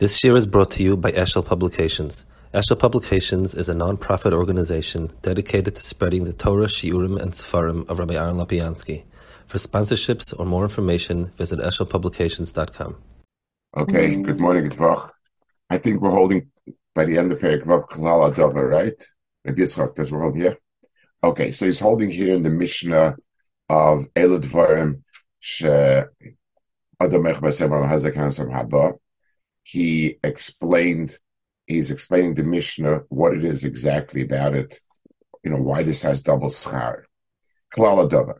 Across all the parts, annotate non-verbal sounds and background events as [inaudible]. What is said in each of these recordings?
This year is brought to you by Eshel Publications. Eshel Publications is a non-profit organization dedicated to spreading the Torah, Shiurim, and Sefarim of Rabbi Aaron Lopiansky. For sponsorships or more information, visit eshelpublications.com. Okay, good morning, Gvach. I think we're holding by the end of Perek Kalal Adova, right? Maybe it's because we're holding here. Okay, so he's holding here in the Mishnah of Elad Varim She Adamech Basem Al Hazak Haba he explained, he's explaining the Mishnah what it is exactly about it, you know, why this has double schar. Klala dava.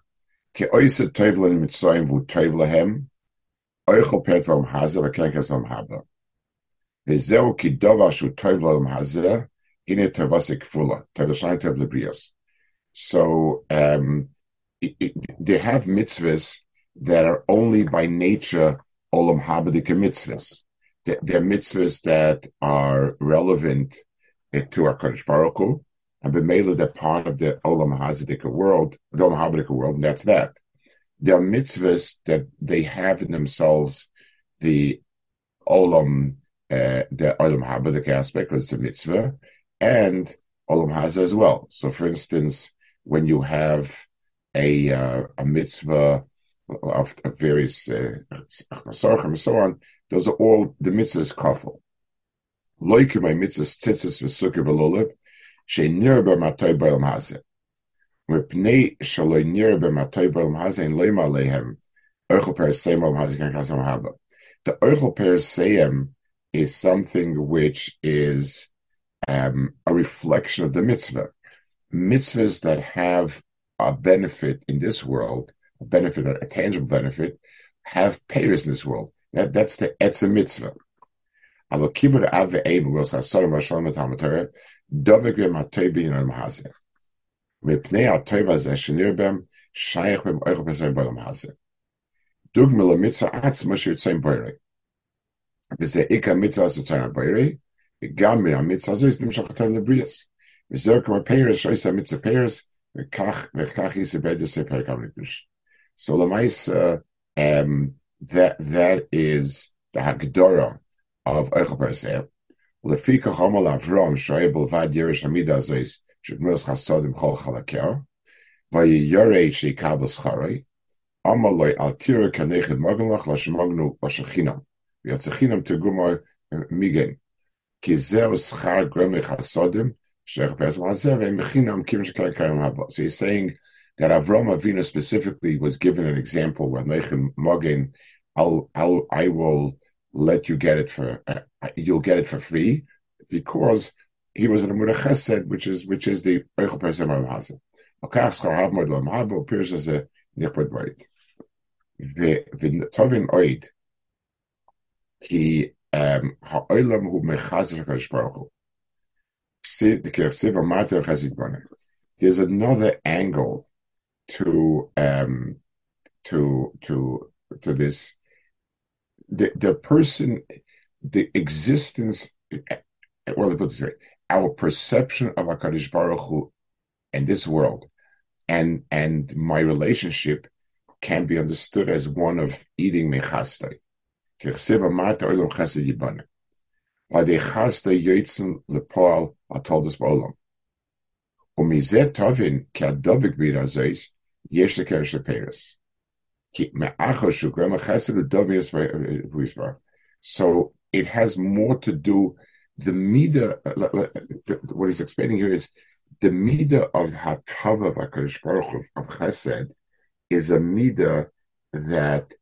Ki oisa tevlen mitzayim vu tevlehem, oichel pet vam um hazer v'kenkes vam um haba. V'zeu ki dova shu tevlem um hazer, hine tevasik fula, tevashain tev lebrios. So, um, it, it, they have mitzvahs that are only by nature olam habadika mitzvahs they're mitzvahs that are relevant to our Kaddish Baruch Hu, and b'meila they're part of the Olam Hazidika world, the Olam Habadika world, and that's that. There are mitzvahs that they have in themselves the Olam, uh, the Olam Habadika aspect, because it's a mitzvah, and Olam Haz as well. So, for instance, when you have a uh, a mitzvah of, of various uh, and so on, those are all the mitzvahs kafel. Loike my mitzvahs tzitzis v'sukkah v'lolav, she nir b'matoi b'elam hazeh. Mepnei shaloi nir b'matoi b'elam hazeh and loima alehem, oichel periseim b'elam hazeh kan kasam haba. The oichel periseim is something which is um, a reflection of the mitzvah. Mitzvahs that have a benefit in this world, a benefit, a tangible benefit, have payers in this world. That, that's the Etza Mitzvah. Aber kibur ave eib was hasorim vashalom et hamatorah, dovek bin yom hazeh. Mipnei hatoy vazeh shenir bem, shayach bem oichel pesay bolam hazeh. Dug mila mitzvah atz mashir tzayin boirei. V'zeh ika mitzvah asu tzayin boirei, v'gam min ha-mitzvah azu izdim shachatan lebrias. V'zer kama peiris, shoyis ha-mitzvah peiris, v'kach yiseh bedus se kam nikdush. So uh, um, that that is the Hagdara of Eichel Perseh. Lefika Chomal Avram Shoyebel Vad Yeresh Amida Zois Shekmils Chasodim Chol Chalaker Vayi Yorei Sheikabel Scharei Amaloi Altira Kanechet Mogenlach Lashmognu Lashachinam Yatzachinam Tegumoi Migen Kizeo Schar Gremei Chasodim Shech Perseh Hazev Mechinam Kim Shekar Kayam Haba. So he's saying that Avram Avinu specifically was given an example where Mechem Mogen I'll, I'll, I will let you get it for, uh, you'll get it for free because he was an Amud Chesed, which is, which is the Eichel Persem Al Hazeh. Okach Schar Havmod Lam Habo appears as a Nichbad Bait. V'tovin Oid ki um, ha'olam hu mechazer HaKadosh Baruch. There's another angle to um, to to to this the, the person, the existence, well, let put this way, our perception of HaKadosh Baruch Hu and this world and and my relationship can be understood as one of eating mechastei. lepal atoldas ba'olam. Umizet tovin ki adovik b'irazois yesh lekeresh leperes. Uh, uh, so it has more to do. The mida, uh, what he's explaining here is the mida of hatava of Hakadosh Baruch of Chesed is a mida that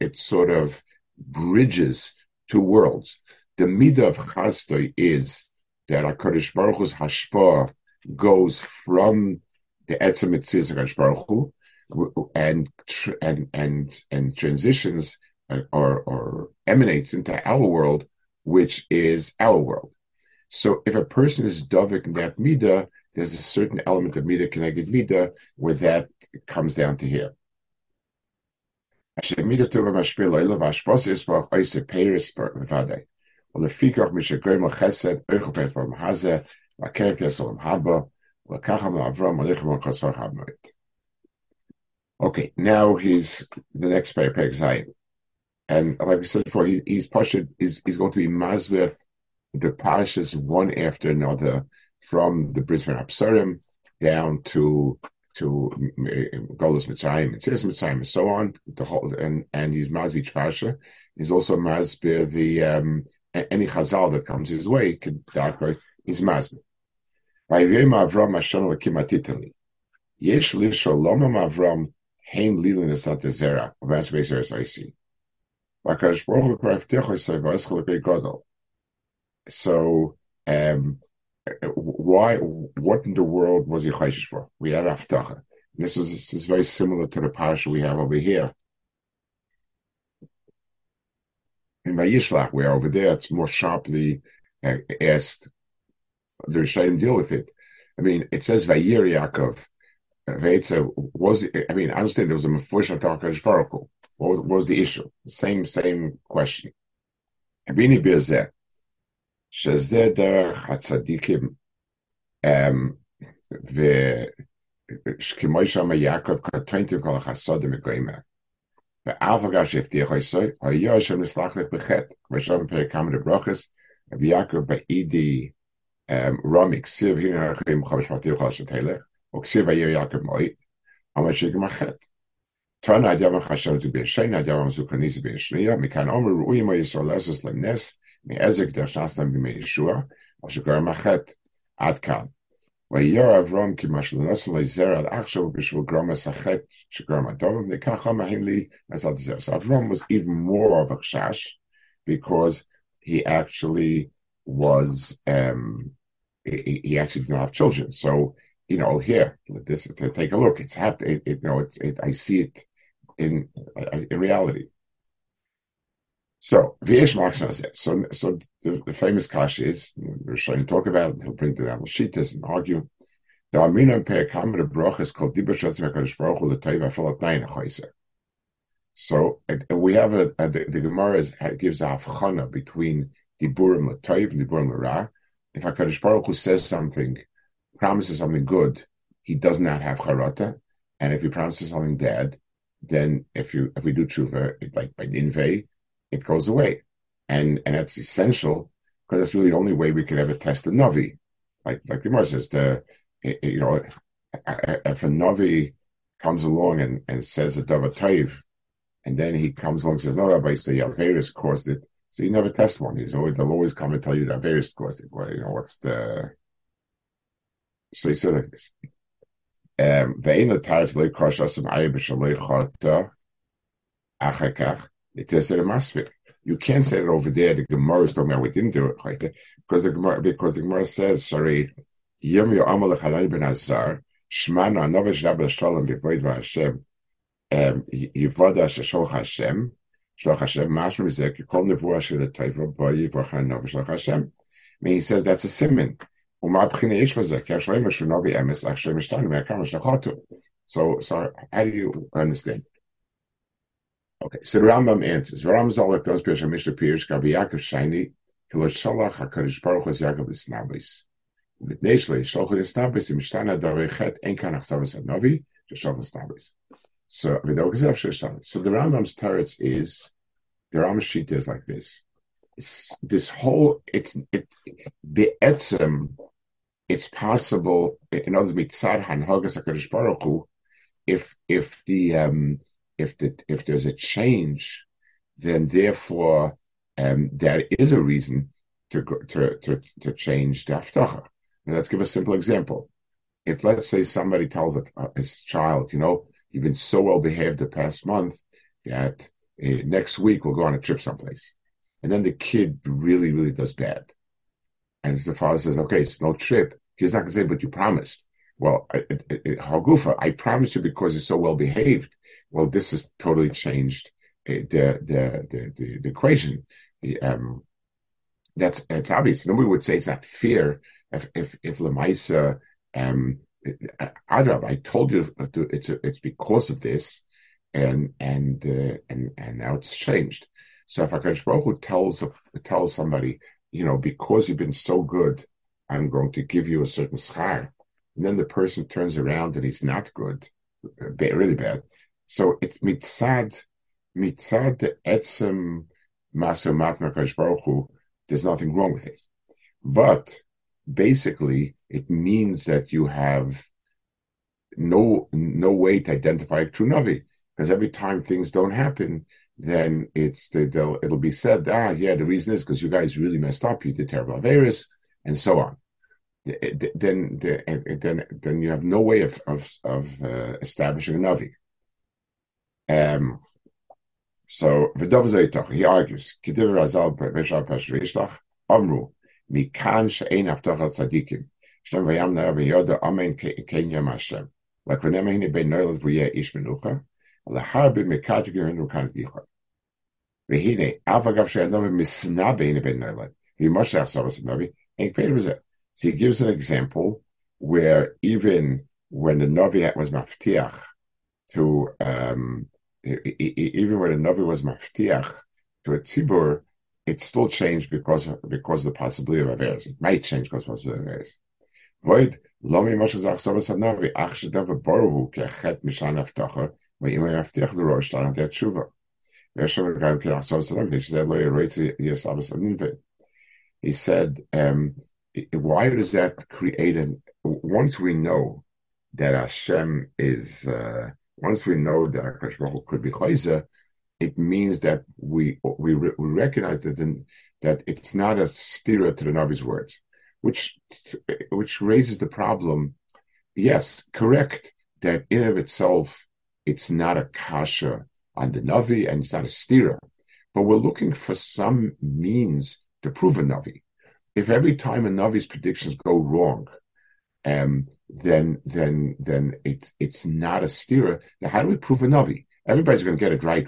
it sort of bridges two worlds. The mida of Chasdoi is that Hakadosh Baruch Hu's hashpah goes from the Etzem Mitzvah Hakadosh Baruch Hu and and and and transitions uh, or or emanates into our world, which is our world. So if a person is dovik in that mida, there's a certain element of mida connected mida where that comes down to here. ולפיכך מי שגורם לחסד, אוכל פרט במחזה, והקרק יסולם הבא, ולקחם לאברהם הליכם וחסר המועד. Okay, now he's the next pair, of Zion. And like we said before, he, he's Pasha, he's, he's going to be Mazver, the parashas one after another from the Bris Bein Habesarim down to to Golas Mitzrayim, Mitzis Mitzrayim, and so on. The whole and and he's Mazvich Pasha. He's also Mazbir the um, any Chazal that comes his way. Could he's Mazbir. By Avram Hashem Lakim Atitali. Yesh Lishalom Avram Haim Lilin is not the Zera, Advanced Base Air IC. So, um, why, what in the world was he chayshish for? We had aftacha. This is, this is very similar to the parasha we have over here. In Vayishlach, where over there it's more sharply uh, asked, the Rishayim deal with it. I mean, it says Vayir Yaakov, Veitza was, I mean, I understand there was a Mefush Atakash Baruch What was the issue? Same, same question. Abini Birzeh. שזה דרך הצדיקים, וכמו שם יעקב קטנתי כל החסודים מגוימה. ואף אגב שהבטיח עשוי, היה השם נסלח לך בחטא, כמו שם בפרק כמה דברוכס, ויעקב באידי רומי, כסיב הנה לכם חמש מתי וכל שתלך, וכסיב היה יעקב מועיד, אבל שגם החטא. תרנה עד יום חשב זה בישנה, עד יום זוכני זה בישניה, מכאן אומר ראוי מה ישראל לעשות לנס, מעזר קדוש נעשתם בימי ישוע, אשר גרם החטא עד כאן. וירא אברהם כי מה שלנס לו זרע עד עכשיו בשביל גרום את החטא שגרם אדום, וככה מהן לי נעשת זרע. So Avram was even more of a chash because he actually was, um, he, he actually did not have children. So, you know, here, this, to take a look, it's happening, it, it, you know, it, it, I see it in, in reality. So V'yesh Machshana So so the, the famous kash is we're trying to talk about it. He'll bring the Shitas and argue. The Amina Pei Kamer Broch is called Dibur Shatz Mekadosh Baruch Hu L'Teiv Afal Atayim Chayser. So we have a, a the, the Gemara is, gives a hafchana between Diburim L'Teiv and Diburim L'Ra. If Hakadosh Baruch Hu says something, promises something good, he does not have charata, and if he promises something bad, then if you if we do tshuva, like by ninvei, it goes away. And and that's essential because that's really the only way we could ever test the Navi. Like like the Gemara says, the you know, if a Navi comes along and, and says a Davar Taiv, and then he comes along and says, No, Rabbi, say Averis caused it. So you never test one. He's always they'll always come and tell you that Averis caused it. Well, you know, what's the so he said like this. Um. You can't say it over there. The Gemara is talking about we didn't do it like that because the Gemara because the Gemara says, sorry, Yom Yo'amal Lechalai Ben Azar Shmana Novesh Rabbi Shalom B'Void VaHashem Yivoda Sheshol Hashem Shalach Hashem Mashma Mizek Yikol Nevuah Shel Teiva Bo Yivocha Novesh Shalach Hashem. I mean, he says that's a simon. So, so how do you understand? Okay, so the Rambam answers. Rambam Gabi Yaakov Hakadosh Baruch Hu Yaakov So So the Rambam's turrets is the Rambam's sheet is like this. This whole it's it the etzem. It's possible. In other mitzad hanhagas Hakadosh Baruch Hu, if if the um if the, if there's a change, then therefore um, there is a reason to to to, to change the haftacha. let's give a simple example. If let's say somebody tells a, a child, you know, you've been so well behaved the past month that uh, next week we'll go on a trip someplace, and then the kid really really does bad, and the father says, okay, it's no trip. He's not going to say, but you promised. Well, Hagufa, I promise you because you're so well behaved well, this has totally changed uh, the, the, the, the, the equation. Um, that's it's obvious. Nobody would say it's not fear if if if Lemaisa um Adrab, I told you it's a, it's because of this, and and uh, and and now it's changed. So if Hakadosh Baruch Hu tells tells somebody, you know, because you've been so good, I'm going to give you a certain schar, and then the person turns around and he's not good, really bad. So it's mitzad, mitzad the etzem maser matna baruch there's nothing wrong with it. But basically, it means that you have no no way to identify a true navi because every time things don't happen, then it's the, it'll be said, ah, yeah, the reason is because you guys really messed up, you did terrible virus, and so on. Then, then, then you have no way of of, of uh, establishing a navi. Um, so he argues, Amru Mikan She'ein Avtach Tzadikim Shem Vayam Ner V'Yoda Amen Kenya Mashem Like Renem Hine Ben Noilad V'Yeh Ish Menucha Leharbi Mekatigir Enu Kan Novi Noilad V'Moshe Achsavas Novi Enk Peir V'Zeh So he gives an example where even when the Novi was maftiach to um, even when the Navi was maftiach to a tzibur, it still changed because of, because the possibility of Averis. It might change because of the possibility of Averis. Void, lomi moshe zach savas hanavi, ach shedav boruhu kechet mishan l'rosh he said, um, why does that create an, once we know that Hashem is, uh, once we know that Akash could be Chayza, it means that we we, we recognize that in, that it's not a stira to the Navi's words, which which raises the problem. Yes, correct that in of itself it's not a kasha on the Navi and it's not a stira, but we're looking for some means to prove a Navi. If every time a Navi's predictions go wrong, um, then then then it's it's not a stira. Now, how do we prove a navi? Everybody's going to get it right.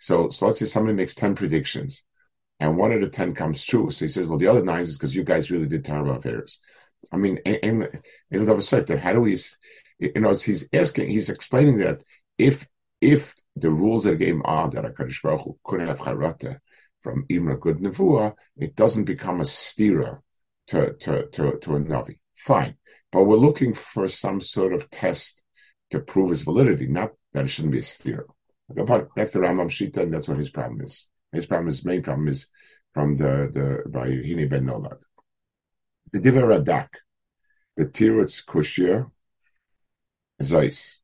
So so let's say somebody makes ten predictions, and one of the ten comes true. So he says, well, the other nine is because you guys really did terrible affairs. I mean, in in that how do we? You know, he's asking, he's explaining that if if the rules of the game are that a Kaddish Baruch Hu could have charata from Imra Good Nevuah, it doesn't become a stira to, to, to, to a Navi. Fine. But we're looking for some sort of test to prove its validity, not that it shouldn't be a stira. That's the Rambam Shita, and that's what his problem is. His problem, his main problem is from the the by Hini ben Nolad. The Diva Radak, the Tirutz Kushir, Zeis.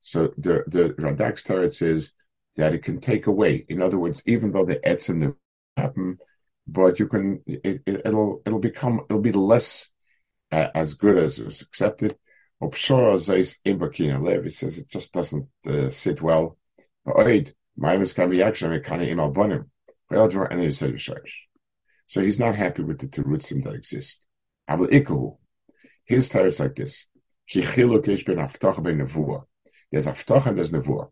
So the the Radak's Teretz is that it can take away. In other words, even though the etzim happen, but you can it, will it, it'll become it'll be less uh, as good as it was accepted. He says it just doesn't uh, sit well. So he's not happy with the terutzim that exist. His tire is like this. There's aftach and there's nevuah.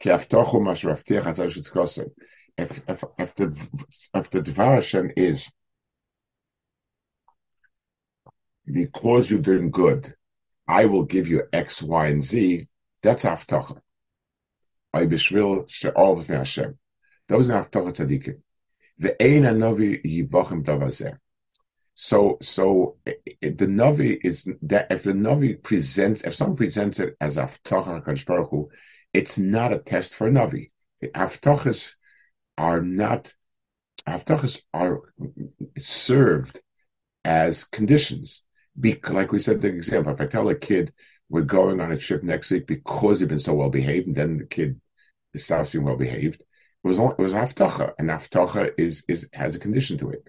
Ki aftachu mas raftiach atzay if if if the if the devotion is because you're doing good, I will give you X, Y, and Z. That's aftacha. I bishvil she'ol v'nei Hashem. Those are aftacha tzadikim. Ve'ein hanavi yibachim davazeh. So, so it, the navi is that if the navi presents, if someone presents it as aftacha Baruch it's not a test for navi. Aftachas are not haftachas are served as conditions. Be, like we said, the example: if I tell a kid we're going on a trip next week because you've been so well behaved, and then the kid stops being well behaved, it was it was haftacha, and haftacha is is has a condition to it.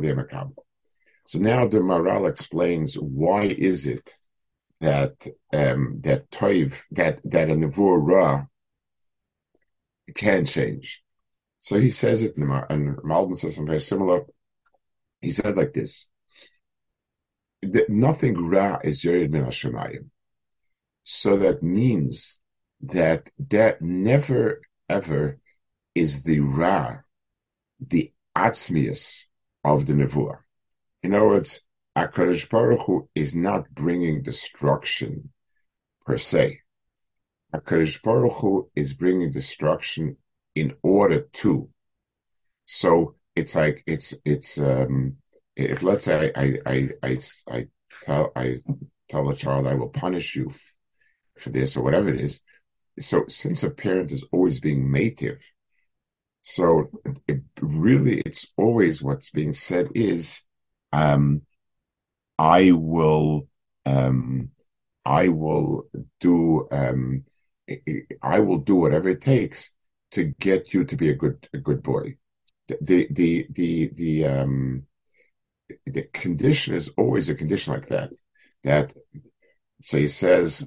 the. So now the Maharal explains why is it that um, that toiv that that a nevur ra can change. So he says it, and Malbim says something very similar. He said like this: that nothing ra is yored min hashemayim. So that means that that never ever is the ra, the atzmius of the nevuah. In other words, Hakadosh Baruch Hu is not bringing destruction per se. Hakadosh Baruch Hu is bringing destruction in order to. So it's like it's it's um if let's say I I I I tell I tell a child I will punish you for this or whatever it is. So since a parent is always being native, so it really it's always what's being said is um I will um I will do um I will do whatever it takes to get you to be a good a good boy. The the the the um the condition is always a condition like that. That so he says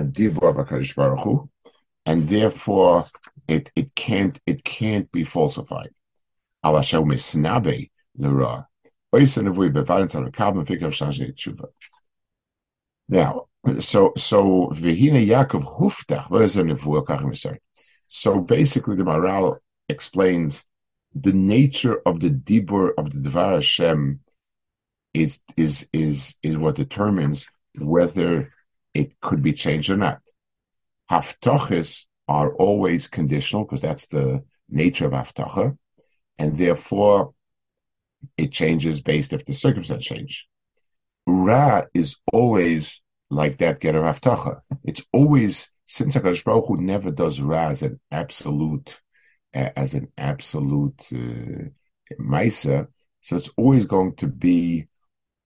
a of Baruch Hu, and therefore it, it can't it can't be falsified. Now, so so Yaakov So basically the Maharal explains the nature of the dibur of the Dvar Hashem is is is is what determines whether it could be changed or not. Haftoches are always conditional because that's the nature of haftacha, and therefore it changes based if the circumstance change. Ra is always like that get a haftacha. It's always since Hakadosh Baruch Hu never does ra as an absolute uh, as an absolute uh, so it's always going to be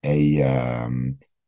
a um,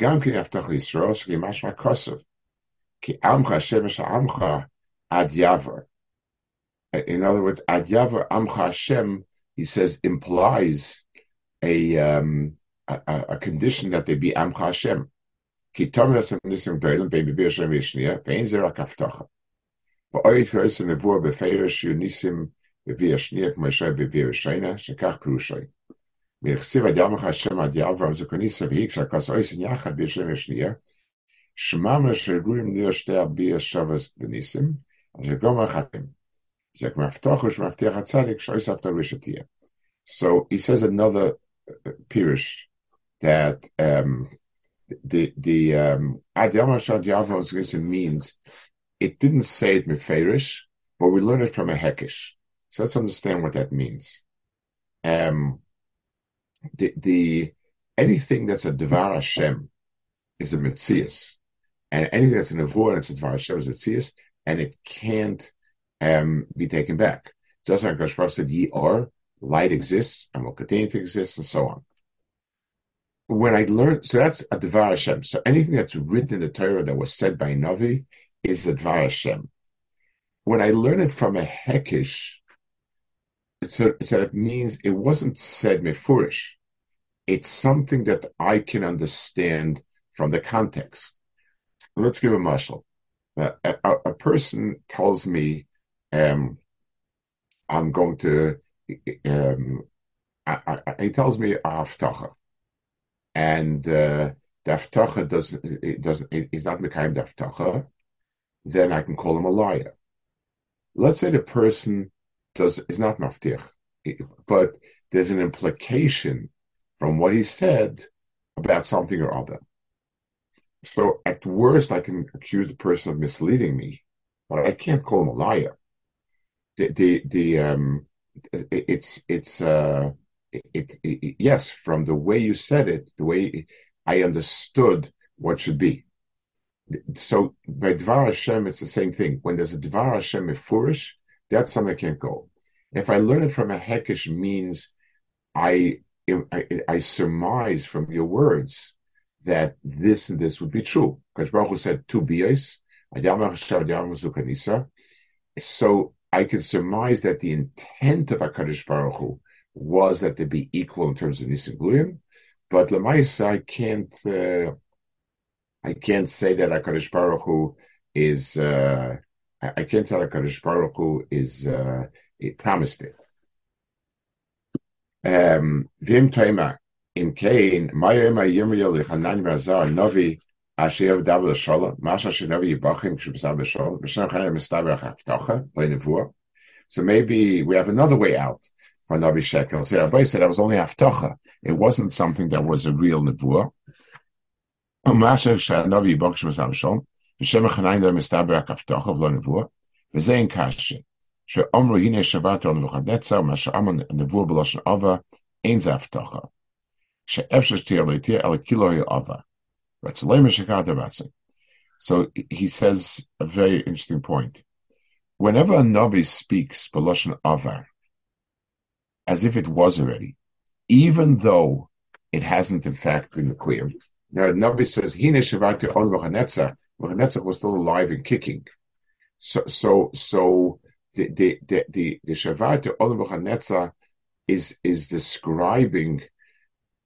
גם כן הבטח לישראל שכי משמע כוסף, כי עמך שמש העמך עד יעבר. In other words, ad yavar amcha Hashem, he says, implies a, um, a, a condition that they be amcha Hashem. כי תומר הסניסים גדולים בין בביר שם ושנייה, ואין זה רק הבטחה. ואוי תכועס הנבואה בפרש שיהיו ניסים בביר השנייה כמו ישי בביר השיינה, שכך פירושי. מלכסיב עד ימך השם עד יעבר, זה כניסה והיא כשהכוס אויסן יחד ביר שם ושנייה, שמם שגויים נראה שתי הביר שבס בניסים, אשר גומר אחתם. זה כמו הבטח ושמבטיח הצדיק שאויס אבטר ושתהיה. So he says another pirush that um, the the um Adyama means it didn't say it meferish, but we learn it from a hekish. So let's understand what that means. Um, the the anything that's a devar Hashem is a mitzias, and anything that's a nevor that's a devar Hashem is a mitzias, and it can't um, be taken back. Just like Gashbar said, "Ye are light exists and will continue to exist, and so on." when I learned, so that's a Dvar Hashem. So anything that's written in the Torah that was said by Navi is a Dvar Hashem. When I learned it from a Hekish, so, so it means it wasn't said mefurish. It's something that I can understand from the context. Let's give a mashal. Uh, a, a, person tells me, um, I'm going to, um, I, I, he tells me a haftacha and uh, the doesn't it doesn't it, he's not Mekayim the then I can call him a liar. Let's say the person does is not Maftich, but there's an implication from what he said about something or other. So at worst, I can accuse the person of misleading me, but I can't call him a liar. The the, the um, it's it's uh, it, it, yes, from the way you said it, the way I understood what should be. So by Dvar Hashem, it's the same thing. When there's a Dvar Hashem Mefurish, that's something I can't go. If I learn it from a Hekesh means I, I, I surmise from your words that this and this would be true. Because Baruch Hu said two biyos, so I can surmise that the intent of HaKadosh Baruch Hu was that they be equal in terms of Nisan Gluyim, but Lamaisa, I can't, uh, I can't say that HaKadosh Baruch Hu is, uh, I can't tell HaKadosh Baruch Hu is, uh, it promised it. Um, Vim Taima, in Cain, Yirmiyah Lichanan Razar, Novi, Shala, Masha Shinovi Lein So maybe we have another way out for Navi Shekel. So Rabbi said that was only Haftacha. It wasn't something that was a real Nevuah. Masha Nevuah, Kashin shekata. So he says a very interesting point. Whenever a Navi speaks Baloshan Avar, as if it was already, even though it hasn't in fact been cleared. Now Navi says, Hine Shavati on Vahanetzah, Vahanetzah was still alive and kicking. So so so the the the the, the Shavat Olam is is describing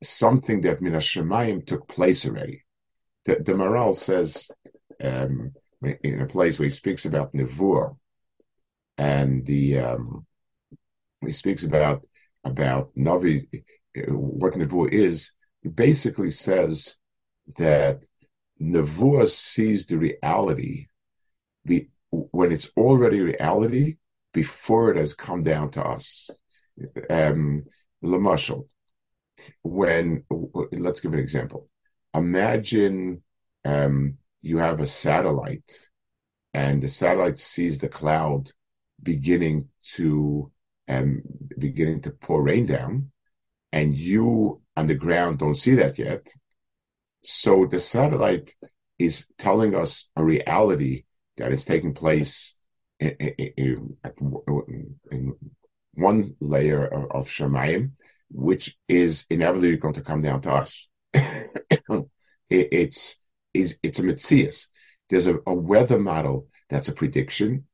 something that Min Shemayim took place already. The, the Maharal says um, in a place where he speaks about Nevuah and the um, he speaks about about Navi, what Nevuah is. He basically says that Nevuah sees the reality be, when it's already reality before it has come down to us. Um, Lamashal, when let's give an example. Imagine um, you have a satellite, and the satellite sees the cloud beginning to um, beginning to pour rain down, and you on the ground don't see that yet. So the satellite is telling us a reality that is taking place in, in, in one layer of, of Shemayim, which is inevitably going to come down to us. [coughs] it, it's, it's, it's a mitzias. There's a, a, weather model that's a prediction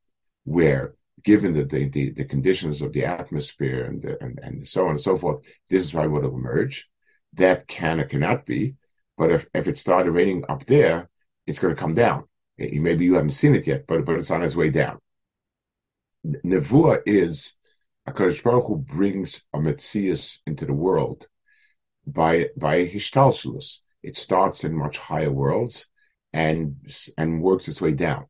where, given the, the, the, the conditions of the atmosphere and, the, and, and so on and so forth, this is why what will emerge. That can or cannot be. But if, if it started raining up there, it's going to come down. Maybe you haven't seen it yet, but but it's on its way down. Nevuah is a Baruch Hu brings a Metzias into the world by by Hishtalshalus. It starts in much higher worlds and and works its way down.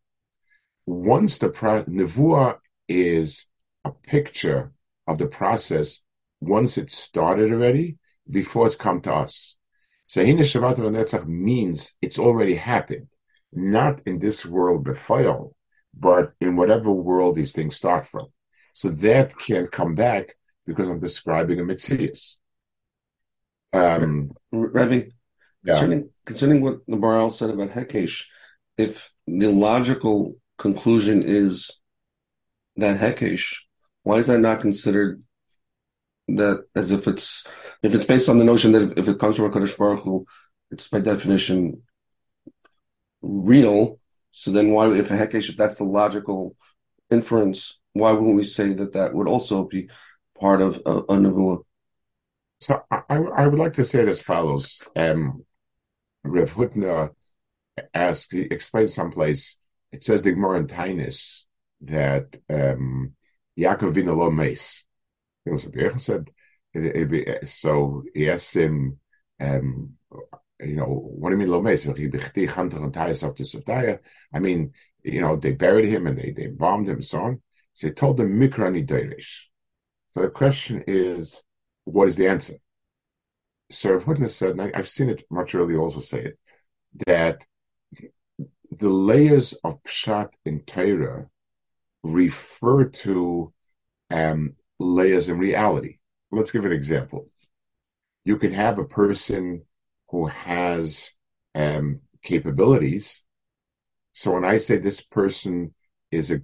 Once the pro- Nevuah is a picture of the process once it started already, before it's come to us. So Hina Shabbat Netzach means it's already happened not in this world before, but in whatever world these things start from. So that can come back because I'm describing a Metzias. Um, Rebbe, yeah. concerning, concerning what the Maharal said about Hekesh, if the logical conclusion is that Hekesh, why is that not considered that as if it's if it's based on the notion that if, if it comes from a Kaddish Baruch Hu, it's by definition real. So then, why, if a hekesh, if that's the logical inference, why wouldn't we say that that would also be part of a, a? So I, I would like to say it as follows. Um, Rev Hutner asked, he explains someplace, it says the Gemara in that um, Yaakov Vino lo meis. You know, so said, so he asked him, um, you know, what do you mean Lomes? I mean, you know, they buried him and they, they bombed him and so on. So they told him Mikrani Deirish. So the question is, what is the answer? so Hutner said, and I, have seen it much earlier also say it, that the layers of Pshat in Torah refer to um, layers in reality. Let's give an example. You can have a person who has um, capabilities. So when I say this person is a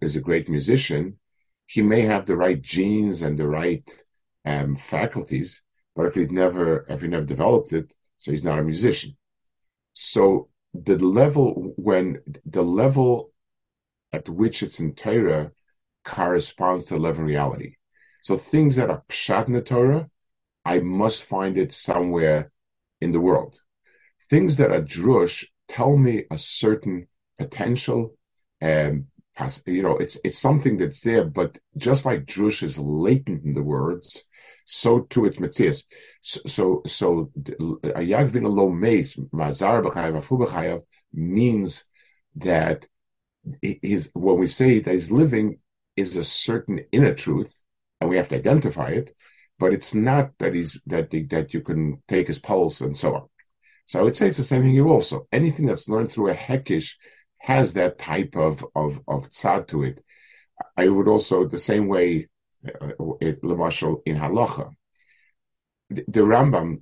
is a great musician, he may have the right genes and the right um, faculties, but if he's never if he never developed it, so he's not a musician. So the level when the level at which it's in Torah corresponds to level reality. So things that are pshat in the Torah, I must find it somewhere in the world. Things that are drush tell me a certain potential, um, you know, it's it's something that's there, but just like drush is latent in the words, so too it's mitzias. So so, so a yagvin lo meis mazar b'chayav means that his when we say that he's living is a certain inner truth, and we have to identify it, but it's not that he's that that you can take his pulse and so on. So I would say it's the same thing here also. Anything that's learned through a hekish has that type of of of tzad to it. I would also the same way, uh, it, Lamashal in halacha. The, Rambam,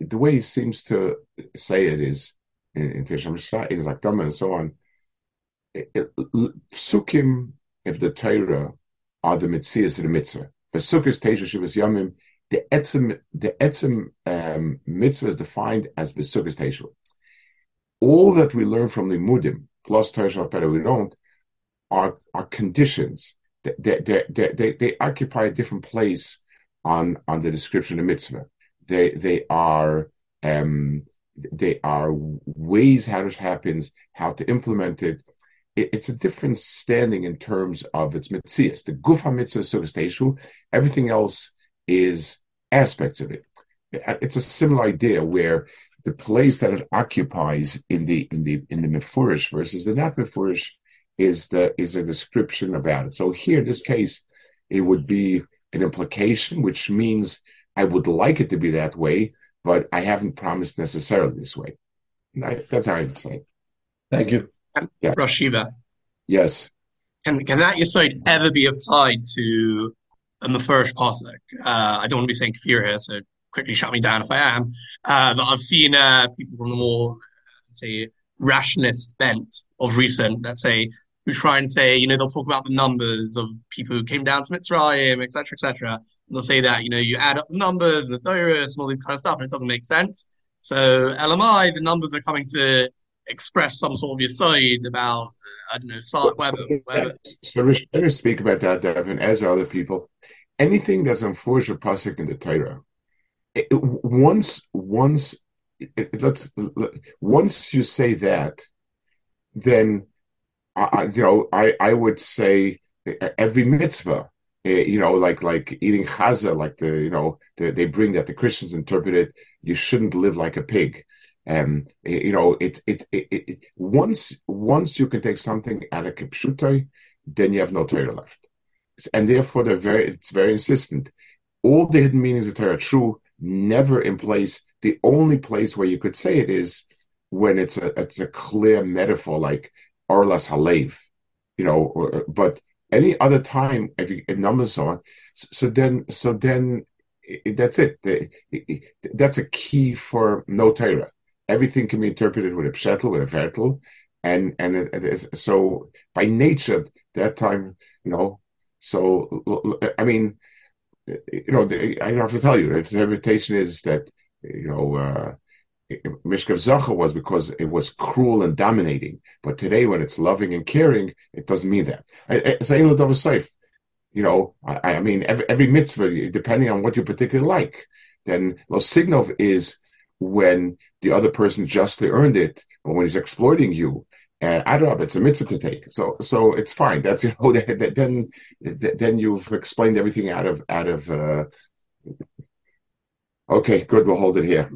the way he seems to say it is in, in Pesham is like Dhamma and so on. Psukim if the Torah are the mitzvahs of the mitzvah. But Sukkot Teisha Shivas Yomim, the etzim the etzim um, mitzvah is defined as besukkos Teisha. All that we learn from the mudim plus Torah better we don't are are conditions. They, they, they, they, they occupy a different place on on the description of mitzvah. They they are um, they are ways how it happens, how to implement it. It it's a different standing in terms of its mitzvahs. The gufa mitzvah sukkos everything else is aspects of it. It's a similar idea where the place that it occupies in the in the in the mefurish versus the not mefurish is the is a description about it. So here, in this case, it would be an implication, which means I would like it to be that way, but I haven't promised necessarily this way. I, that's how I would say. Thank you. Yeah. Rashiva. Yes. Can can that side ever be applied to a mefurish pasuk? Uh, I don't want to be saying kafir here, so quickly shut me down if I am. Uh, but I've seen uh, people from the more, say, rationalist bent of recent, let's say, who try and say, you know, they'll talk about the numbers of people who came down to Mitzrayim, etc., etc. And they'll say that, you know, you add up the numbers and the Torahs and all this kind of stuff, and it doesn't make sense. So LMI, the numbers are coming to express some sort of your side about, I don't know, whether. whether. So, Rich, let me speak about that, Devin, as other people. Anything that's unfortunate pasuk in the Torah, once once it, let's once you say that, then I, you know I I would say every mitzvah, you know, like like eating chaza, like the you know the, they bring that the Christians interpret it. You shouldn't live like a pig. Um, you know, it it, it it, once once you can take something out of kipshutai, then you have no Torah left, and therefore they're very it's very insistent. All the hidden meanings of Torah are true never in place. The only place where you could say it is when it's a it's a clear metaphor like Orlas Halev, you know. Or, but any other time, if you numbers on, so, so then so then that's. It, that's a key for no Torah. Everything can be interpreted with a pshetel, with a vertel, and and it, so by nature that time, you know. So I mean, you know, I have to tell you, the interpretation is that, you know, uh, Mishkav Zacha was because it was cruel and dominating. But today, when it's loving and caring, it doesn't mean that. It's safe. You know, I, I mean, every, every mitzvah, depending on what you particularly like, then Los Signov is when the other person justly earned it, or when he's exploiting you, and I don't know, it's a mitzvah to take. So, so it's fine. That's you know, [laughs] then then you've explained everything out of out of. Uh... Okay, good. We'll hold it here.